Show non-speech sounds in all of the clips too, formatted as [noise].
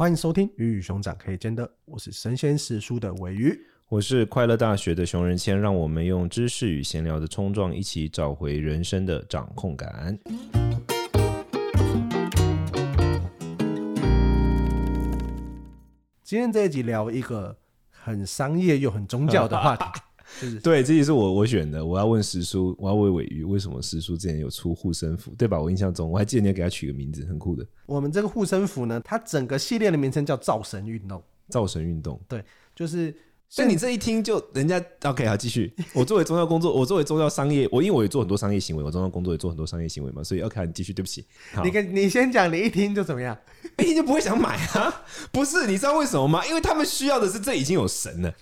欢迎收听《鱼与熊掌可以兼得》，我是神仙识书的尾鱼，我是快乐大学的熊仁谦，让我们用知识与闲聊的冲撞，一起找回人生的掌控感。今天这一集聊一个很商业又很宗教的话题。[laughs] 就是、对，这也是我我选的。我要问石叔，我要问尾鱼，为什么石叔之前有出护身符，对吧？我印象中，我还记得你要给他取个名字，很酷的。我们这个护身符呢，它整个系列的名称叫造神运动。造神运动，对，就是。所以你这一听就人家 OK 好，继续。我作为宗教工作，我作为宗教商业，我因为我也做很多商业行为，我宗教工作也做很多商业行为嘛，所以 OK 你继续。对不起，你跟你先讲，你一听就怎么样？一听就不会想买啊？不是，你知道为什么吗？因为他们需要的是这已经有神了。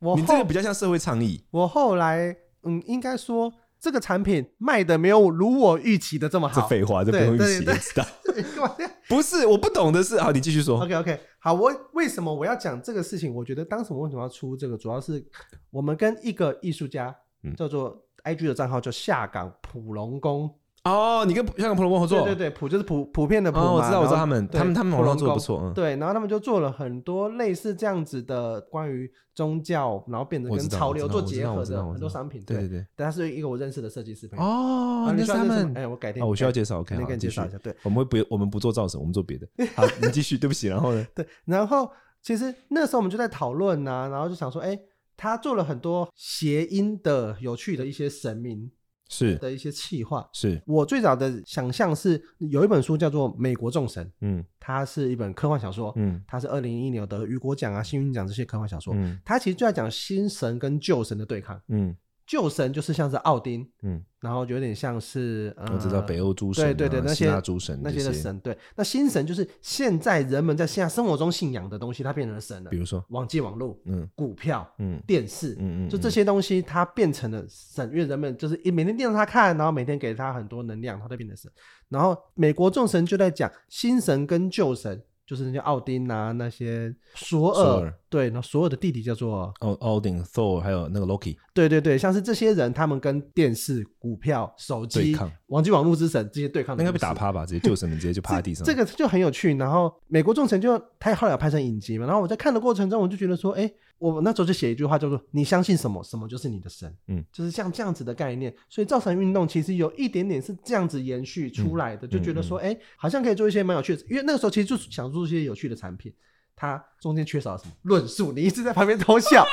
你这个比较像社会倡议。我后来，嗯，应该说这个产品卖的没有如我预期的这么好。这废话，这不用预期，知道？[laughs] 不是，我不懂的是，好，你继续说。OK，OK，好，我为什么我要讲这个事情？我觉得当时我为什么要出这个，主要是我们跟一个艺术家叫做 IG 的账号叫下岗普龙宫。哦，你跟香港普龙宫合作？对对对，普就是普普遍的普嘛。哦，我知道，我知道他们，他们他们网络做的不错。对，然后他们就做了很多类似这样子的关于宗教，然后变得跟潮流做结合的很多商品。对对对，但他是一个我认识的设计师朋友。哦，那是他们。哎，我改天。我需要介绍，OK，你可以介绍一下。对，我们会不，我们不做造神，我们做别的。好，[laughs] 你继续。对不起，然后呢？对，然后其实那时候我们就在讨论呐，然后就想说，哎，他做了很多谐音的有趣的一些神明。是。的一些气划，是。我最早的想象是有一本书叫做《美国众神》，嗯，它是一本科幻小说，嗯，它是二零一一年得雨果奖啊、幸运奖这些科幻小说，嗯，它其实就在讲新神跟旧神的对抗，嗯。旧神就是像是奥丁，嗯，然后有点像是，呃、我知道北欧诸神、啊，对对对，那些诸神那些的神，对，那新神就是现在人们在现在生活中信仰的东西，它变成了神了。比如说。网际网络，嗯，股票，嗯，电视，嗯嗯，就这些东西它变成了神，因为人们就是一每天盯着它看，然后每天给它很多能量，它都变成神。然后美国众神就在讲新神跟旧神。就是那些奥丁啊，那些索尔，对，那所有的弟弟叫做奥奥丁、Thor，还有那个 Loki，对对对，像是这些人，他们跟电视、股票、手机、网际网络之神这些对抗，应该被打趴吧？直接救神们直接就趴在地上。这个就很有趣。然后美国众神就他后来有拍成影集嘛，然后我在看的过程中，我就觉得说，哎。我那时候就写一句话，叫做“你相信什么，什么就是你的神”。嗯，就是像这样子的概念。所以造神运动其实有一点点是这样子延续出来的，嗯、就觉得说，哎、嗯嗯欸，好像可以做一些蛮有趣的。因为那个时候其实就想做一些有趣的产品，它中间缺少了什么论述？你一直在旁边偷笑。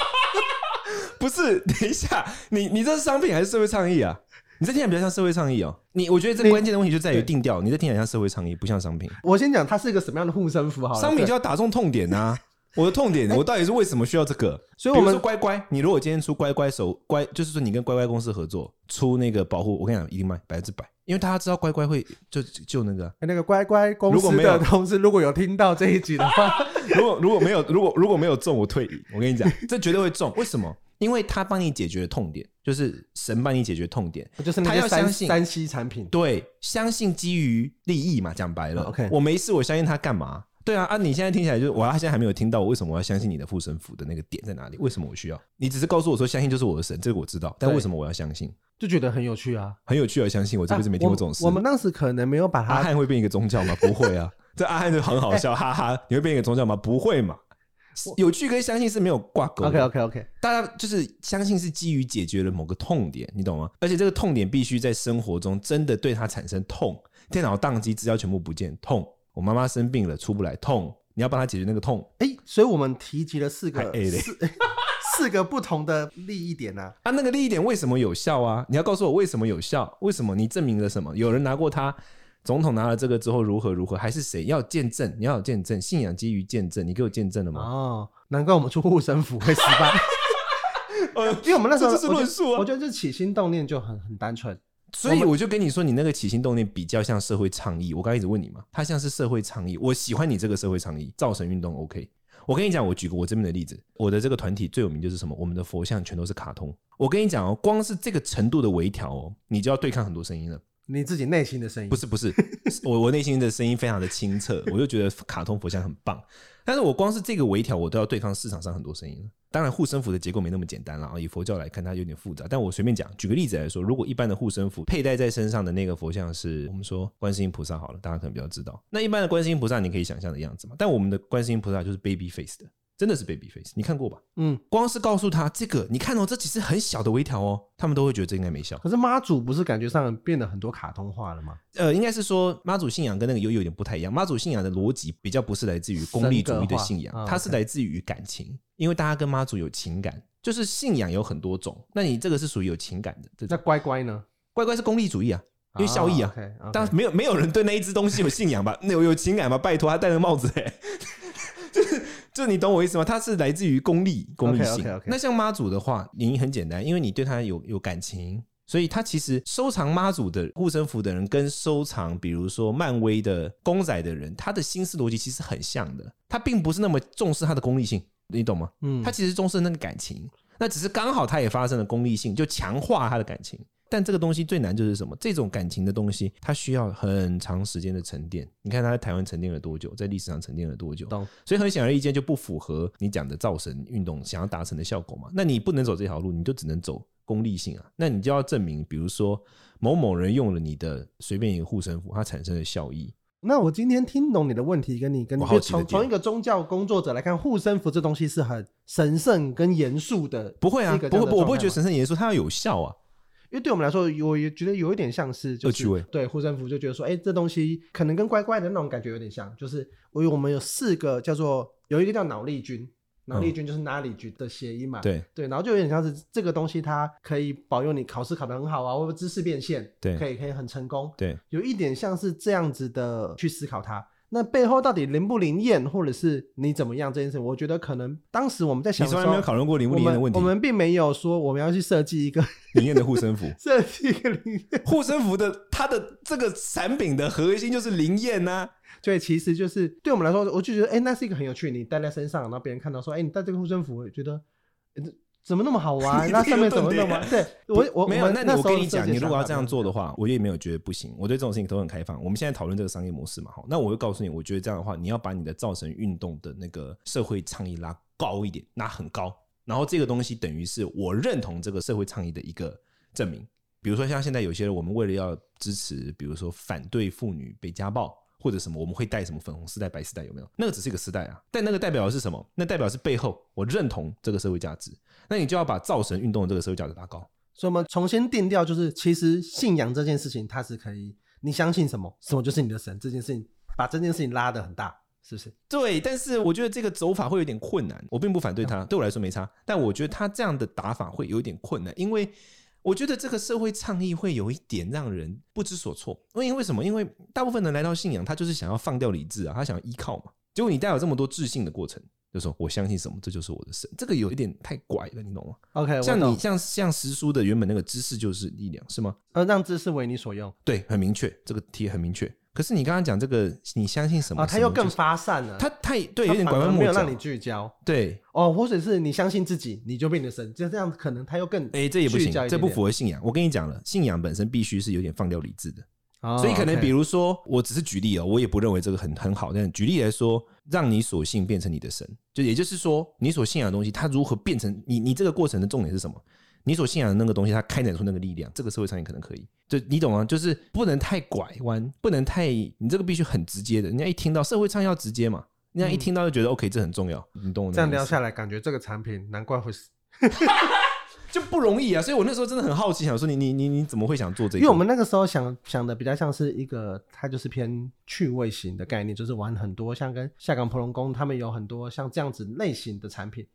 [laughs] 不是，等一下，你你这是商品还是社会倡议啊？你这听起来比较像社会倡议哦。你我觉得这关键的问题就在于定调。你这听起来像社会倡议，不像商品。我先讲它是一个什么样的护身符好了。商品就要打中痛点啊。我的痛点，我到底是为什么需要这个？欸、所以我们说乖乖，你如果今天出乖乖手乖，就是说你跟乖乖公司合作出那个保护，我跟你讲一定卖百分之百，因为大家知道乖乖会就就那个、欸、那个乖乖公司的同事如果有听到这一集的话，[laughs] 如果如果没有如果如果没有中，我退役。我跟你讲，[laughs] 这绝对会中。为什么？因为他帮你解决痛点，就是神帮你解决痛点，就是他要相信三西产品，对，相信基于利益嘛，讲白了。OK，我没事，我相信他干嘛？对啊啊！你现在听起来就是，我现在还没有听到我为什么我要相信你的护身符的那个点在哪里？为什么我需要？你只是告诉我说相信就是我的神，这个我知道，但为什么我要相信？就觉得很有趣啊，很有趣而相信。我这辈子没听过这种事。我，我们当时可能没有把它。阿汉会变一个宗教吗？不会啊，[laughs] 这阿汉就很好笑，哈哈。你会变一个宗教吗？不会嘛。有趣跟相信是没有挂钩。OK OK OK，大家就是相信是基于解决了某个痛点，你懂吗？而且这个痛点必须在生活中真的对它产生痛，电脑宕机，资料全部不见，痛。我妈妈生病了，出不来，痛。你要帮她解决那个痛，哎、欸，所以我们提及了四个四 [laughs] 四个不同的利益点啊，啊，那个利益点为什么有效啊？你要告诉我为什么有效？为什么你证明了什么？有人拿过它，总统拿了这个之后如何如何？还是谁要见证？你要有见证，信仰基于见证，你给我见证了吗？哦，难怪我们出护身符会失败，呃，[laughs] 因为我们那时候就是论述啊，我觉得这起心动念就很很单纯。所以我就跟你说，你那个起心动念比较像社会倡议。我刚才一直问你嘛，它像是社会倡议。我喜欢你这个社会倡议，造神运动 OK。我跟你讲，我举个我这边的例子，我的这个团体最有名就是什么？我们的佛像全都是卡通。我跟你讲哦，光是这个程度的微调哦，你就要对抗很多声音了。你自己内心的声音？不是不是，我我内心的声音非常的清澈，我就觉得卡通佛像很棒。但是我光是这个微调，我都要对抗市场上很多声音了。当然，护身符的结构没那么简单了啊。以佛教来看，它有点复杂。但我随便讲，举个例子来说，如果一般的护身符佩戴在身上的那个佛像是我们说观世音菩萨好了，大家可能比较知道。那一般的观世音菩萨，你可以想象的样子嘛。但我们的观世音菩萨就是 baby face 的。真的是 baby face，你看过吧？嗯，光是告诉他这个，你看哦，这只是很小的微调哦，他们都会觉得这应该没效。可是妈祖不是感觉上变得很多卡通化了吗？呃，应该是说妈祖信仰跟那个有有点不太一样。妈祖信仰的逻辑比较不是来自于功利主义的信仰，它是来自于感情，因为大家跟妈祖有情感。就是信仰有很多种，那你这个是属于有情感的。那乖乖呢？乖乖是功利主义啊，因为效益啊。当然没有没有人对那一只东西有信仰吧？[laughs] 那有有情感吗？拜托，他戴那个帽子就你懂我意思吗？它是来自于功利、功利性。Okay, okay, okay. 那像妈祖的话，原因很简单，因为你对他有有感情，所以他其实收藏妈祖的护身符的人，跟收藏比如说漫威的公仔的人，他的心思逻辑其实很像的。他并不是那么重视他的功利性，你懂吗？嗯，他其实重视那个感情，那只是刚好他也发生了功利性，就强化他的感情。但这个东西最难就是什么？这种感情的东西，它需要很长时间的沉淀。你看它在台湾沉淀了多久，在历史上沉淀了多久？所以很显而易见，就不符合你讲的造神运动想要达成的效果嘛。那你不能走这条路，你就只能走功利性啊。那你就要证明，比如说某某人用了你的随便一个护身符，它产生的效益。那我今天听懂你的问题，跟你跟你从从一个宗教工作者来看，护身符这东西是很神圣跟严肃的。不会啊，不会，我不会觉得神圣严肃，它要有效啊。因为对我们来说，我也觉得有一点像是，就是对护身符就觉得说，哎，这东西可能跟乖乖的那种感觉有点像，就是我我们有四个叫做有一个叫脑力君，脑力君就是 knowledge 的谐音嘛，对对，然后就有点像是这个东西，它可以保佑你考试考得很好啊，或者知识变现，对，可以可以很成功，对，有一点像是这样子的去思考它。那背后到底灵不灵验，或者是你怎么样这件事，我觉得可能当时我们在想，你从来没有讨论过灵不灵验的问题。我们并没有说我们要去设计一个灵验的护身符，[laughs] 设计一个灵验 [laughs] 护身符的它的这个产品的核心就是灵验呐。所以其实就是对我们来说，我就觉得，哎、欸，那是一个很有趣，你戴在身上，然后别人看到说，哎、欸，你戴这个护身符，我觉得。欸怎么那么好玩？[laughs] 那上面怎么那么……对我我没有。那我跟你讲，你如果要这样做的话，我也没有觉得不行。我对这种事情都很开放。我们现在讨论这个商业模式嘛，好，那我会告诉你，我觉得这样的话，你要把你的造成运动的那个社会倡议拉高一点，拉很高。然后这个东西等于是我认同这个社会倡议的一个证明。比如说像现在有些人，我们为了要支持，比如说反对妇女被家暴。或者什么，我们会带什么粉红丝带、白丝带，有没有？那个只是一个丝带啊，但那个代表的是什么？那代表是背后我认同这个社会价值，那你就要把造神运动的这个社会价值拉高。所以，我们重新定调，就是其实信仰这件事情，它是可以，你相信什么，什么就是你的神。这件事情，把这件事情拉得很大，是不是？对，但是我觉得这个走法会有点困难。我并不反对他，对我来说没差，但我觉得他这样的打法会有点困难，因为。我觉得这个社会倡议会有一点让人不知所措。因为为什么？因为大部分人来到信仰，他就是想要放掉理智啊，他想要依靠嘛。结果你带有这么多自信的过程，就说我相信什么，这就是我的神。这个有一点太拐了，你懂吗？OK，像你像像实书的原本那个知识就是力量，是吗？呃，让知识为你所用，对，很明确，这个题很明确。可是你刚刚讲这个，你相信什么？啊，他又更发散了。他太对，有点拐弯抹角，没有让你聚焦。对哦，或者是你相信自己，你就变得神，就这样可能他又更哎，这也不行，这不符合信仰。我跟你讲了，信仰本身必须是有点放掉理智的。哦，所以可能比如说，我只是举例哦，我也不认为这个很很好。但举例来说，让你所信变成你的神，就也就是说，你所信仰的东西，它如何变成你？你这个过程的重点是什么？你所信仰的那个东西，它开展出那个力量，这个社会上也可能可以。就你懂吗？就是不能太拐弯，不能太，你这个必须很直接的。人家一听到社会倡议要直接嘛，人家一听到就觉得 OK，这很重要。你懂我？这样聊下来，感觉这个产品难怪会死，[laughs] 就不容易啊。所以我那时候真的很好奇，想说你你你你怎么会想做这个？因为我们那个时候想想的比较像是一个，它就是偏趣味型的概念，就是玩很多像跟下岗普龙宫他们有很多像这样子类型的产品。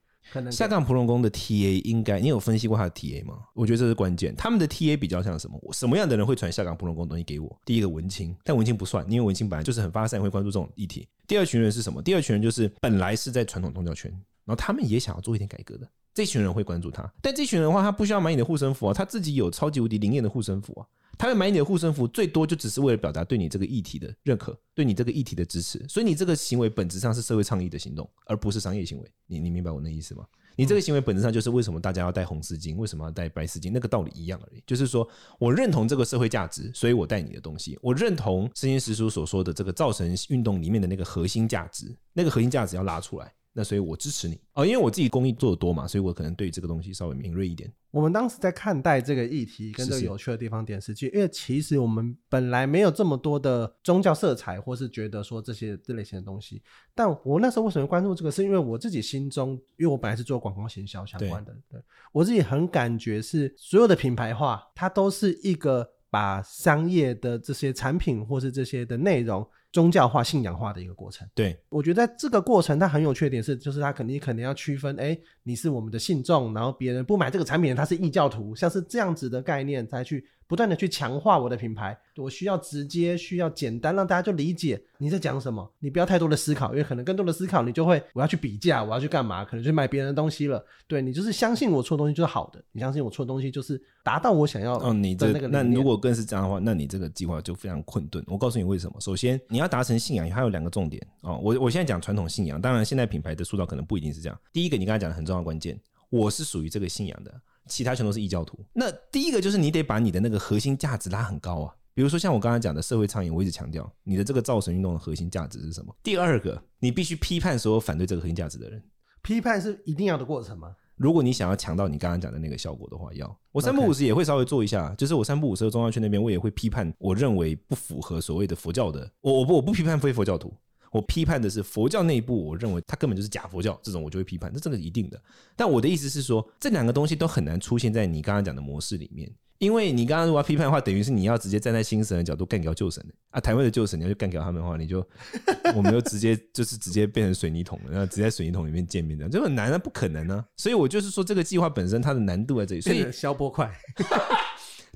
下岗普隆宫的 TA 应该，你有分析过他的 TA 吗？我觉得这是关键。他们的 TA 比较像什么？什么样的人会传下岗普隆宫东西给我？第一个文青，但文青不算，因为文青本来就是很发散，会关注这种议题。第二群人是什么？第二群人就是本来是在传统宗教圈，然后他们也想要做一点改革的，这群人会关注他。但这群人的话，他不需要买你的护身符啊，他自己有超级无敌灵验的护身符啊。他会买你的护身符，最多就只是为了表达对你这个议题的认可，对你这个议题的支持。所以你这个行为本质上是社会倡议的行动，而不是商业行为。你你明白我那意思吗？你这个行为本质上就是为什么大家要戴红丝巾，为什么要戴白丝巾，那个道理一样而已。就是说，我认同这个社会价值，所以我戴你的东西。我认同圣经时书所说的这个造神运动里面的那个核心价值，那个核心价值要拉出来。那所以，我支持你哦，因为我自己公益做的多嘛，所以我可能对这个东西稍微敏锐一点。我们当时在看待这个议题跟这个有趣的地方点是，其因为其实我们本来没有这么多的宗教色彩，或是觉得说这些这类型的东西。但我那时候为什么关注这个，是因为我自己心中，因为我本来是做广告行销相关的，对，对我自己很感觉是所有的品牌化，它都是一个把商业的这些产品或是这些的内容。宗教化、信仰化的一个过程。对，我觉得在这个过程，它很有缺点是，就是它肯定肯定要区分，哎，你是我们的信众，然后别人不买这个产品，他是异教徒，像是这样子的概念，才去不断的去强化我的品牌。我需要直接，需要简单，让大家就理解你在讲什么。你不要太多的思考，因为可能更多的思考，你就会我要去比价，我要去干嘛？可能去买别人的东西了。对，你就是相信我错的东西就是好的，你相信我错的东西就是达到我想要的。哦，你这那如果更是这样的话，那你这个计划就非常困顿。我告诉你为什么？首先，你要达成信仰，还有两个重点哦。我我现在讲传统信仰，当然现在品牌的塑造可能不一定是这样。第一个，你刚才讲的很重要的关键，我是属于这个信仰的，其他全都是异教徒。那第一个就是你得把你的那个核心价值拉很高啊。比如说像我刚才讲的社会倡议，我一直强调你的这个造神运动的核心价值是什么？第二个，你必须批判所有反对这个核心价值的人。批判是一定要的过程吗？如果你想要强到你刚刚讲的那个效果的话，要我三不五时也会稍微做一下，就是我三不五时的宗教圈那边，我也会批判我认为不符合所谓的佛教的。我我不我不批判非佛教徒，我批判的是佛教内部，我认为它根本就是假佛教，这种我就会批判，这这个一定的。但我的意思是说，这两个东西都很难出现在你刚刚讲的模式里面。因为你刚刚如果要批判的话，等于是你要直接站在新神的角度干掉旧神啊！台湾的旧神你要去干掉他们的话，你就 [laughs] 我们就直接就是直接变成水泥桶了，然后直接在水泥桶里面见面的，就很难啊，不可能啊！所以我就是说，这个计划本身它的难度在这里，所以消波块。[laughs]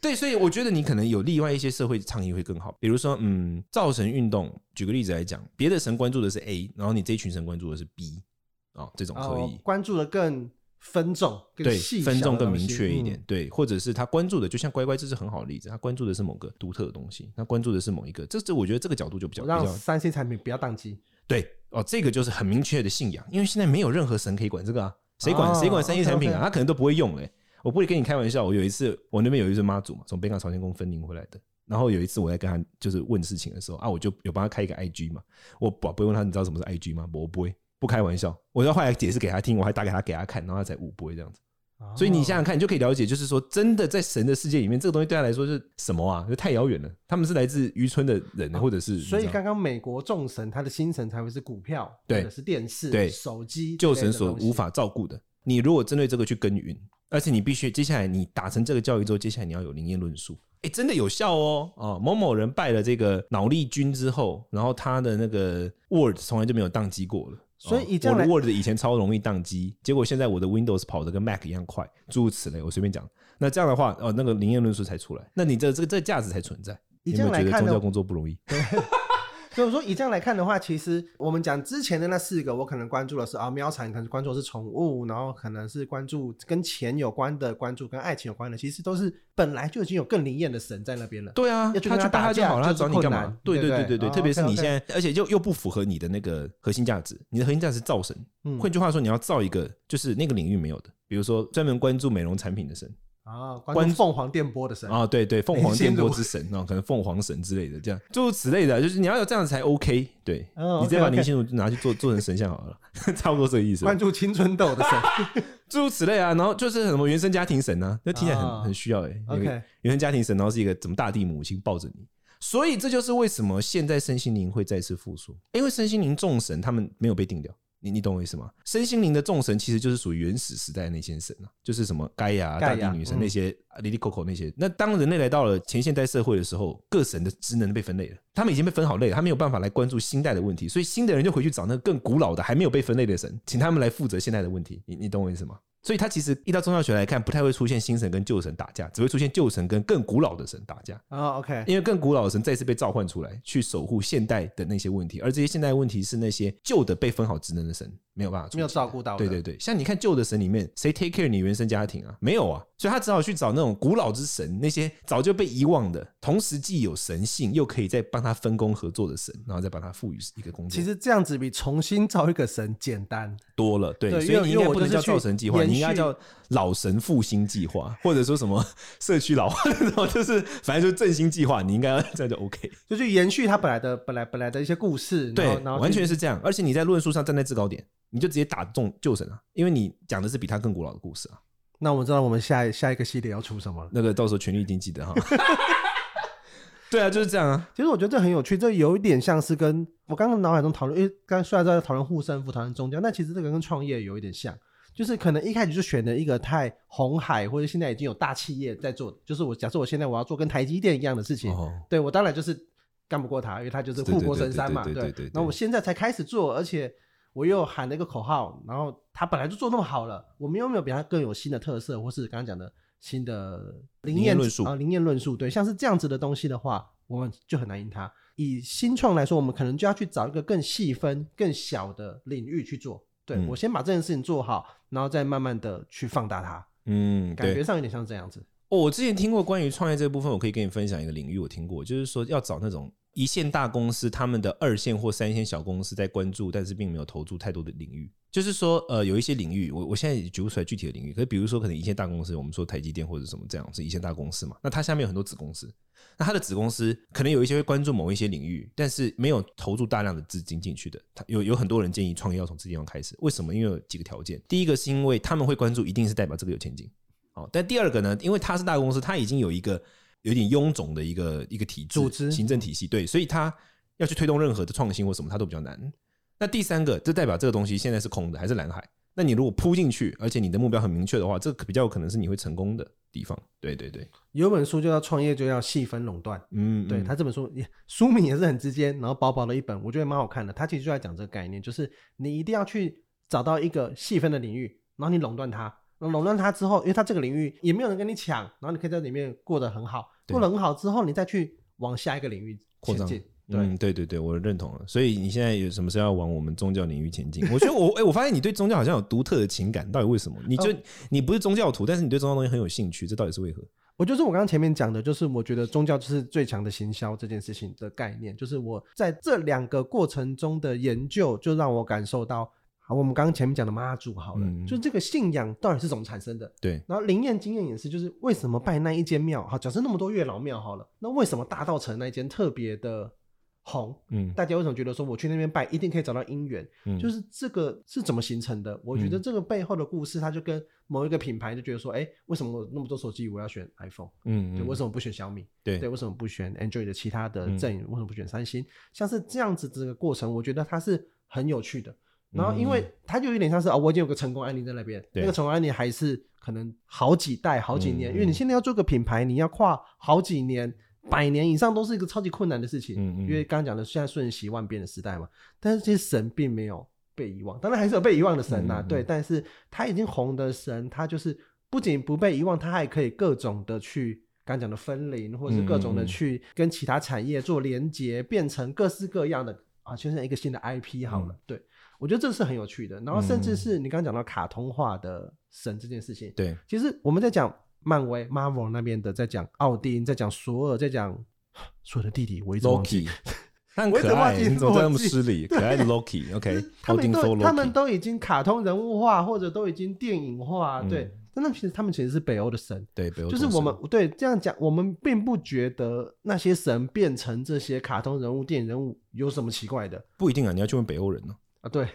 对，所以我觉得你可能有另外一些社会倡议会更好，比如说，嗯，造神运动，举个例子来讲，别的神关注的是 A，然后你这一群神关注的是 B，啊、哦，这种可以、哦、关注的更。分众对分众更明确一点，对，或者是他关注的，就像乖乖，这是很好的例子，他关注的是某个独特的东西，他关注的是某一个，这这我觉得这个角度就比较让三 C 产品不要宕机，对哦，这个就是很明确的信仰，因为现在没有任何神可以管这个啊，谁管谁管三 C 产品啊，他可能都不会用哎，我不会跟你开玩笑，我有一次我那边有一尊妈祖嘛，从北港朝天宫分灵回来的，然后有一次我在跟他就是问事情的时候啊，我就有帮他开一个 IG 嘛，我不不会问他，你知道什么是 IG 吗？我不会，不开玩笑，我要后来解释给他听，我还打给他给他看，然后他才五不会这样子。所以你想想看，你就可以了解，就是说，真的在神的世界里面，这个东西对他来说是什么啊？就太遥远了。他们是来自渔村的人，或者是……所以刚刚美国众神，他的新神才会是股票，对，是电视、对手机，旧神所无法照顾的。你如果针对这个去耕耘，而且你必须接下来你打成这个教育之后，接下来你要有灵验论述，哎，真的有效哦。哦，某某人拜了这个脑力君之后，然后他的那个 Word 从来就没有宕机过了。所以以这样来，我的 Word 以前超容易宕机，结果现在我的 Windows 跑得跟 Mac 一样快，诸如此类。我随便讲，那这样的话，哦，那个灵验论述才出来，那你这这个这价值才存在。你有没有觉得宗教工作不容易？[laughs] [laughs] [laughs] [laughs] 所以说，以这样来看的话，其实我们讲之前的那四个，我可能关注的是啊，喵产可能关注的是宠物，然后可能是关注跟钱有关的，关注跟爱情有关的，其实都是本来就已经有更灵验的神在那边了。对啊，要去跟他打架就好了，他找你干嘛？对对对对对，特别是你现在，而且又又不符合你的那个核心价值，你的核心价值造神。换句话说，你要造一个就是那个领域没有的，比如说专门关注美容产品的神。啊，关凤凰电波的神啊，对对，凤凰电波之神啊，[laughs] 可能凤凰神之类的，这样诸如此类的，就是你要有这样子才 OK。对，你直接把林心如拿去做做成神像好了，[laughs] 差不多这个意思。关注青春痘的神，[laughs] 诸如此类啊，然后就是什么原生家庭神啊，那听起来很很需要哎。OK，原生家庭神，然后是一个怎么大地母亲抱着你，所以这就是为什么现在身心灵会再次复苏，因为身心灵众神他们没有被定掉。你你懂我意思吗？身心灵的众神其实就是属于原始时代的那些神啊，就是什么盖亚、大地女神那些、莉莉、Coco 那些。那当人类来到了前现代社会的时候，各神的职能被分类了，他们已经被分好类了，他没有办法来关注新代的问题，所以新的人就回去找那个更古老的还没有被分类的神，请他们来负责现代的问题。你你懂我意思吗？所以，他其实依照宗教学来看，不太会出现新神跟旧神打架，只会出现旧神跟更古老的神打架。啊，OK，因为更古老的神再次被召唤出来，去守护现代的那些问题，而这些现代问题是那些旧的被分好职能的神没有办法，没有照顾到。对对对，像你看旧的神里面，谁 take care 你原生家庭啊？没有啊，所以他只好去找那种古老之神，那些早就被遗忘的，同时既有神性又可以再帮他分工合作的神，然后再把他赋予一个工作。其实这样子比重新造一个神简单多了。对，对，所以你应该不能叫造神计划，你应该叫老神复兴计划，[laughs] 或者说什么 [laughs] 社区老化 [laughs] 那种，就是反正就是振兴计划，你应该要这样就 OK，就是延续他本来的本来本来的一些故事。对，完全是这样。而且你在论述上站在制高点，你就直接打中旧神啊，因为你讲的是比他更古老的故事啊。那我们知道我们下下一个系列要出什么了？那个到时候权力一定记得哈。对啊，就是这样啊。其实我觉得这很有趣，这有一点像是跟我刚刚脑海中讨论，因为刚刚虽然在讨论护身符、讨论宗教，但其实这个跟创业有一点像，就是可能一开始就选了一个太红海，或者现在已经有大企业在做，就是我假设我现在我要做跟台积电一样的事情，哦、对我当然就是干不过他，因为他就是护国神山嘛。对，那我现在才开始做，而且。我又喊了一个口号，然后他本来就做那么好了，我们又没有比他更有新的特色，或是刚刚讲的新的灵验论述啊，灵验论述，对，像是这样子的东西的话，我们就很难赢他。以新创来说，我们可能就要去找一个更细分、更小的领域去做。对，嗯，我先把这件事情做好，然后再慢慢的去放大它。嗯，感觉上有点像这样子。哦，我之前听过关于创业这部分，我可以跟你分享一个领域，我听过，就是说要找那种。一线大公司，他们的二线或三线小公司在关注，但是并没有投注太多的领域。就是说，呃，有一些领域，我我现在也举不出来具体的领域。可是，比如说，可能一线大公司，我们说台积电或者什么这样，是一线大公司嘛？那它下面有很多子公司，那它的子公司可能有一些会关注某一些领域，但是没有投注大量的资金进去的。他有有很多人建议创业要从这地方开始，为什么？因为有几个条件。第一个是因为他们会关注，一定是代表这个有前景。好，但第二个呢，因为它是大公司，它已经有一个有点臃肿的一个一个体制、组织、行政体系，对，所以它。要去推动任何的创新或什么，它都比较难。那第三个，这代表这个东西现在是空的，还是蓝海？那你如果扑进去，而且你的目标很明确的话，这比较有可能是你会成功的地方。对对对，有本书就叫《创业就要细分垄断》。嗯，对，他这本书也书名也是很直接，然后薄薄的一本，我觉得蛮好看的。他其实就在讲这个概念，就是你一定要去找到一个细分的领域，然后你垄断它。垄断它之后，因为它这个领域也没有人跟你抢，然后你可以在里面过得很好，过得很好之后，你再去往下一个领域前进。嗯，对对对，我认同了。所以你现在有什么事要往我们宗教领域前进？我觉得我哎，我发现你对宗教好像有独特的情感，到底为什么？你就你不是宗教徒，但是你对宗教东西很有兴趣，这到底是为何？我就是我刚刚前面讲的，就是我觉得宗教就是最强的行销这件事情的概念，就是我在这两个过程中的研究，就让我感受到。好，我们刚刚前面讲的妈祖，好了，嗯、就这个信仰到底是怎么产生的？对，然后灵验经验也是，就是为什么拜那一间庙？好，假设那么多月老庙好了，那为什么大道城那一间特别的红？嗯，大家为什么觉得说我去那边拜一定可以找到姻缘？嗯，就是这个是怎么形成的？我觉得这个背后的故事，它就跟某一个品牌就觉得说，哎、欸，为什么我那么多手机我要选 iPhone？嗯，对，为什么不选小米？对，对，为什么不选 Android 的其他的阵营？为什么不选三星？像是这样子这个过程，我觉得它是很有趣的。然后，因为它就有点像是啊、哦，我已经有个成功案例在那边，那个成功案例还是可能好几代、好几年。嗯、因为你现在要做个品牌，你要跨好几年、百年以上，都是一个超级困难的事情。嗯嗯。因为刚刚讲的，现在瞬息万变的时代嘛，但是这些神并没有被遗忘，当然还是有被遗忘的神呐、啊。对，但是他已经红的神，他就是不仅不被遗忘，他还可以各种的去刚刚讲的分灵，或者是各种的去跟其他产业做连接，变成各式各样的啊，就像一个新的 IP 好了，嗯、对。我觉得这是很有趣的，然后甚至是你刚刚讲到卡通化的神这件事情，对，其实我们在讲漫威 Marvel 那边的，在讲奥丁，在讲索尔，在讲索尔的弟弟，我一直忘记，[laughs] 他很可爱，你怎么这么失礼？可爱的 Loki，OK，[laughs] 他们都他们都已经卡通人物化，或者都已经电影化，对，但那其实他们其实是北欧的神，对，北欧就是我们对这样讲，我们并不觉得那些神变成这些卡通人物、电影人物有什么奇怪的，不一定啊，你要去问北欧人呢。啊，对，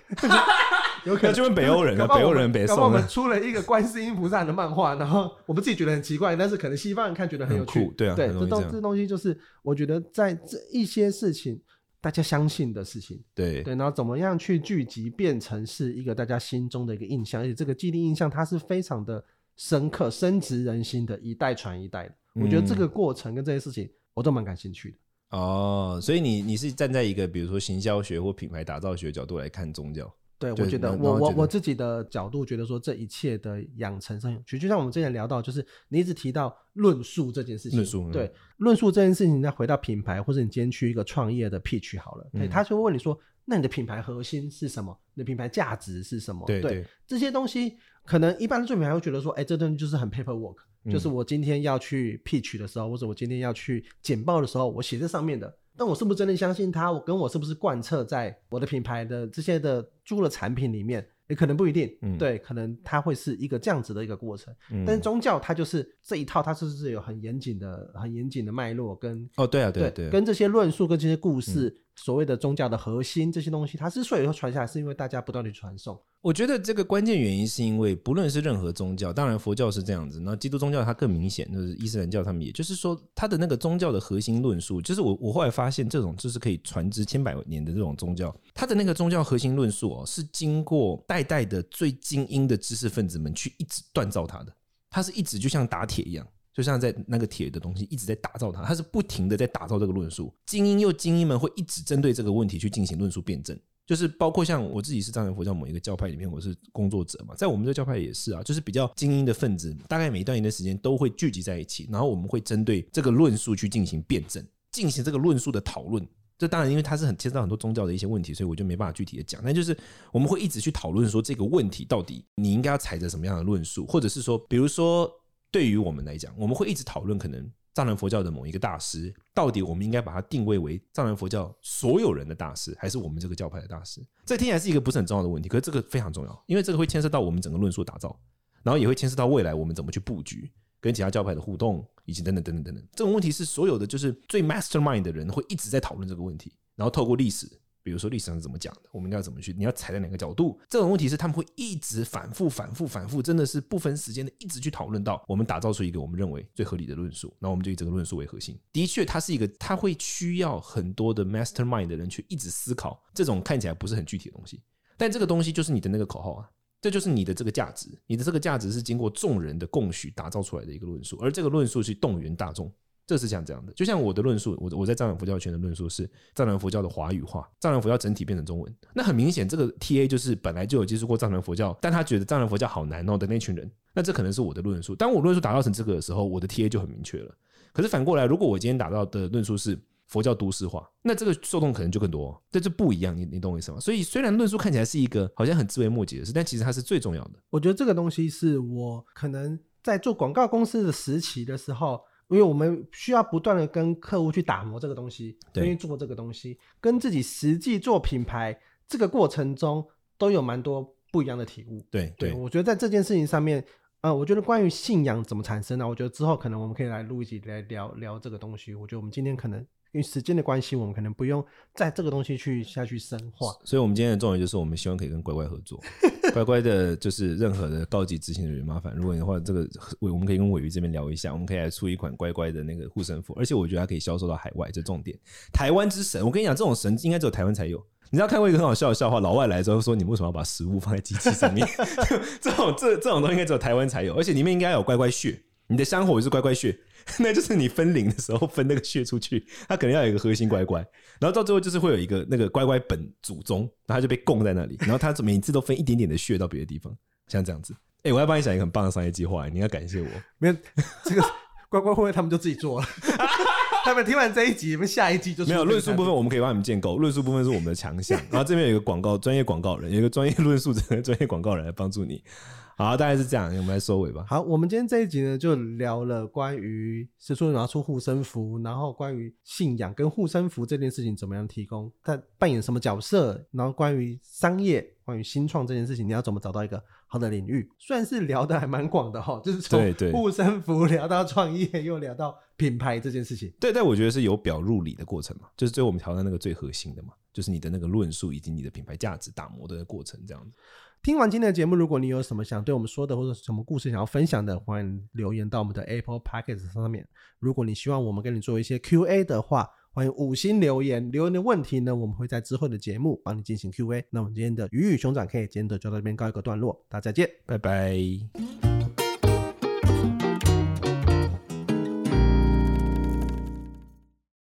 [laughs] 有可能就问北欧人啊，北欧人别送。我们出了一个观世音菩萨的漫画，然后我们自己觉得很奇怪，但是可能西方人看觉得很有趣。对啊，对，这东这东西就是我觉得在这一些事情，大家相信的事情，对对，然后怎么样去聚集变成是一个大家心中的一个印象，而且这个既定印象它是非常的深刻、深植人心的，一代传一代的。我觉得这个过程跟这些事情，我都蛮感兴趣的。哦，所以你你是站在一个比如说行销学或品牌打造学角度来看宗教？对，我觉得我我我自己的角度觉得说，这一切的养成是很有趣，就像我们之前聊到，就是你一直提到论述这件事情，论述对论述这件事情，再回到品牌或者你今天去一个创业的 pitch 好了，对他就会问你说，那你的品牌核心是什么？你的品牌价值是什么？对这些东西，可能一般的作品还会觉得说，哎，这东西就是很 paperwork，嗯，就是我今天要去 pitch 的时候，或者我今天要去简报的时候，我写在上面的。但我是不是真的相信它？我跟我是不是贯彻在我的品牌的这些的租的产品里面？也可能不一定，嗯，对，可能它会是一个这样子的一个过程。嗯，但是宗教它就是这一套，它是不是有很严谨的、很严谨的脉络跟哦，对啊，对对，跟这些论述跟这些故事。嗯所谓的宗教的核心，这些东西它之所以会传下来，是因为大家不断的传送。我觉得这个关键原因是因为，不论是任何宗教，当然佛教是这样子，那基督宗教它更明显，就是伊斯兰教他们，也就是说，它的那个宗教的核心论述，就是我我后来发现，这种就是可以传之千百年的这种宗教，它的那个宗教核心论述哦，是经过代代的最精英的知识分子们去一直锻造它的，它是一直就像打铁一样。就像在那个铁的东西一直在打造它，它是不停的在打造这个论述。精英又精英们会一直针对这个问题去进行论述辩证，就是包括像我自己是藏传佛教某一个教派里面，我是工作者嘛，在我们这教派也是啊，就是比较精英的分子，大概每一段一段时间都会聚集在一起，然后我们会针对这个论述去进行辩证，进行这个论述的讨论。这当然因为它是很牵涉到很多宗教的一些问题，所以我就没办法具体的讲。但就是我们会一直去讨论说这个问题到底你应该要采择什么样的论述，或者是说，比如说。对于我们来讲，我们会一直讨论可能藏传佛教的某一个大师，到底我们应该把它定位为藏传佛教所有人的大师，还是我们这个教派的大师？这听起来是一个不是很重要的问题，可是这个非常重要，因为这个会牵涉到我们整个论述打造，然后也会牵涉到未来我们怎么去布局，跟其他教派的互动，以及等等等等等等。这种问题是所有的就是最 mastermind 的人会一直在讨论这个问题，然后透过历史。比如说历史上是怎么讲的，我们要怎么去？你要踩在哪个角度？这种问题是他们会一直反复、反复、反复，真的是不分时间的一直去讨论到我们打造出一个我们认为最合理的论述。那我们就以这个论述为核心。的确，它是一个，它会需要很多的 mastermind 的人去一直思考这种看起来不是很具体的东西。但这个东西就是你的那个口号啊，这就是你的这个价值。你的这个价值是经过众人的共许打造出来的一个论述，而这个论述是动员大众。这是像这样的，就像我的论述，我我在藏传佛教圈的论述是藏传佛教的华语化，藏传佛教整体变成中文。那很明显，这个 TA 就是本来就有接触过藏传佛教，但他觉得藏传佛教好难哦的那群人。那这可能是我的论述。当我论述打造成这个的时候，我的 TA 就很明确了。可是反过来，如果我今天打造的论述是佛教都市化，那这个受众可能就更多。这就不一样，你你懂我意思吗？所以虽然论述看起来是一个好像很自微末节的事，但其实它是最重要的。我觉得这个东西是我可能在做广告公司的时期的时候。因为我们需要不断的跟客户去打磨这个东西，愿意做这个东西，跟自己实际做品牌这个过程中都有蛮多不一样的体悟。对对，我觉得在这件事情上面，呃，我觉得关于信仰怎么产生呢？我觉得之后可能我们可以来录一集来聊聊这个东西。我觉得我们今天可能。因为时间的关系，我们可能不用在这个东西去下去深化。所以，我们今天的重点就是，我们希望可以跟乖乖合作。[laughs] 乖乖的，就是任何的高级执行人员，麻烦，如果的话，这个我们可以跟伟鱼这边聊一下，我们可以来出一款乖乖的那个护身符，而且我觉得它可以销售到海外，这重点。台湾之神，我跟你讲，这种神应该只有台湾才有。你知道看过一个很好笑的笑话，老外来之后说，你们为什么要把食物放在机器上面？[laughs] [laughs] 这种这这种东西应该只有台湾才有，而且里面应该有乖乖穴，你的香火也是乖乖穴。那就是你分灵的时候分那个穴出去，它可能要有一个核心乖乖，然后到最后就是会有一个那个乖乖本祖宗，然后它就被供在那里，然后它每次都分一点点的穴到别的地方，像这样子。哎、欸，我要帮你想一个很棒的商业计划，你要感谢我。没有这个 [laughs] 乖乖会不会他们就自己做了？[laughs] 他们听完这一集，你们下一集就没有论述部分，我们可以帮你们建构论述部分是我们的强项。然后这边有一个广告专业广告人，有一个专业论述者、[laughs] 专业广告人来帮助你。好，大概是这样，我们来收尾吧。好，我们今天这一集呢，就聊了关于是说拿出护身符，然后关于信仰跟护身符这件事情怎么样提供，它扮演什么角色，然后关于商业、关于新创这件事情，你要怎么找到一个好的领域，算是聊的还蛮广的哈，就是从护身符聊到创业，又聊到品牌这件事情。对，但我觉得是由表入里的过程嘛，就是最后我们调到那个最核心的嘛，就是你的那个论述以及你的品牌价值打磨的过程这样子。听完今天的节目，如果你有什么想对我们说的，或者什么故事想要分享的，欢迎留言到我们的 Apple Podcast 上面。如果你希望我们跟你做一些 Q&A 的话，欢迎五星留言。留言的问题呢，我们会在之后的节目帮你进行 Q&A。那我们今天的鱼与熊掌可以今天就到这边告一个段落，大家再见，拜拜。